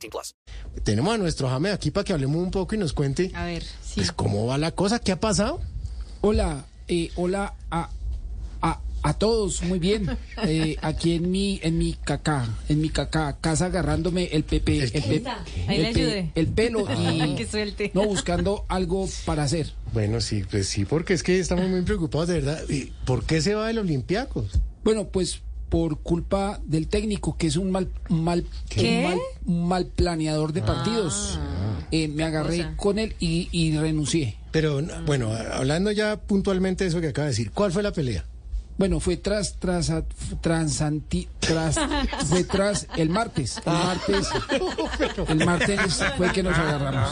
18 plus. Tenemos a nuestro Jame aquí para que hablemos un poco y nos cuente A ver, sí. pues, cómo va la cosa, qué ha pasado. Hola, eh, hola a, a, a todos, muy bien. Eh, aquí en mi, en mi cacá, en mi cacá, casa agarrándome el pepe, el, pe- Ahí el le pe- ayude. el pelo y Que suelte. no buscando algo para hacer. Bueno, sí, pues sí, porque es que estamos muy preocupados, de verdad. ¿Y ¿Por qué se va del Olympiacos? Bueno, pues por culpa del técnico, que es un mal, mal, un mal, un mal planeador de partidos. Eh, me agarré cosa. con él y, y renuncié. Pero bueno, hablando ya puntualmente de eso que acaba de decir, ¿cuál fue la pelea? Bueno, fue tras, tras, transanti, tras, fue tras el martes. El martes, el martes fue que nos agarramos.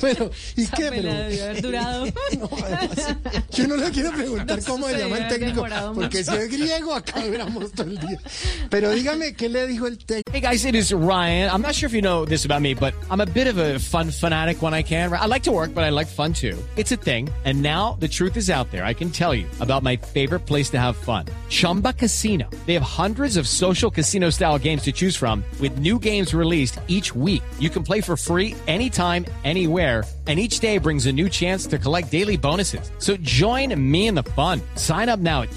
Bueno, ¿y qué? Pero Pero, debió haber durado. no, además, yo no le quiero preguntar No, cómo se llama el técnico, porque si es griego acá hubiéramos todo el día. Pero dígame, ¿qué le dijo el técnico? Hey guys, it is Ryan. I'm not sure if you know this about me, but I'm a bit of a fun fanatic when I can. I like to work, but I like fun too. It's a thing. And now the truth is out there. I can tell you about my favorite place to have fun. Chumba Casino. They have hundreds of social casino style games to choose from with new games released each week. You can play for free anytime, anywhere and each day brings a new chance to collect daily bonuses. So join me in the fun. Sign up now at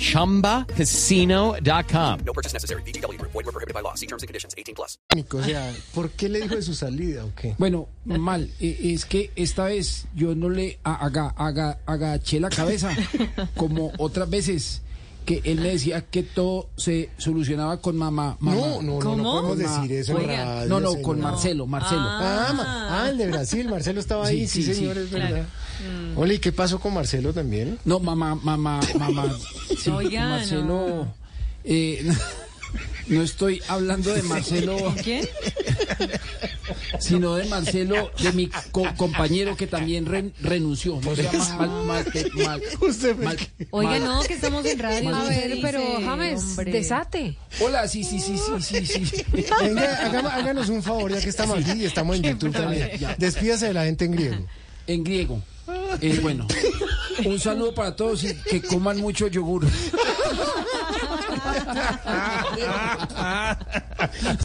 ChumbaCasino.com. No purchase necessary. BGW. Void were prohibited by law. See terms and conditions. 18 plus. O sea, ¿por qué le dijo de su salida o qué? Bueno, mal. Es que esta vez yo no le a- aga- aga- agaché la cabeza como otras veces que él me decía que todo se solucionaba con mamá. mamá. No, no, no, no podemos decir eso en Oiga. radio, No, no, señor. con Marcelo, Marcelo. Ah, ma- ah, el de Brasil, Marcelo estaba ahí, sí, Sí, sí, sí, señor, es claro. verdad. Ole, ¿y qué pasó con Marcelo también? No, mamá, mamá, mamá. Sí, Oiga, Marcelo. eh, no estoy hablando de Marcelo, ¿Quién? Sino de Marcelo, de mi co- compañero que también ren- renunció. No se llama mal, mal, mal, mal- Oiga, no, que estamos en radio. A ¿qué ver, pero James, hombre? desate. Hola, sí, sí, sí, sí, sí, sí. Venga, háganos un favor, ya que estamos aquí y estamos en YouTube también. Despídase de la gente en griego. En griego. Eh, bueno, un saludo para todos y que coman mucho yogur.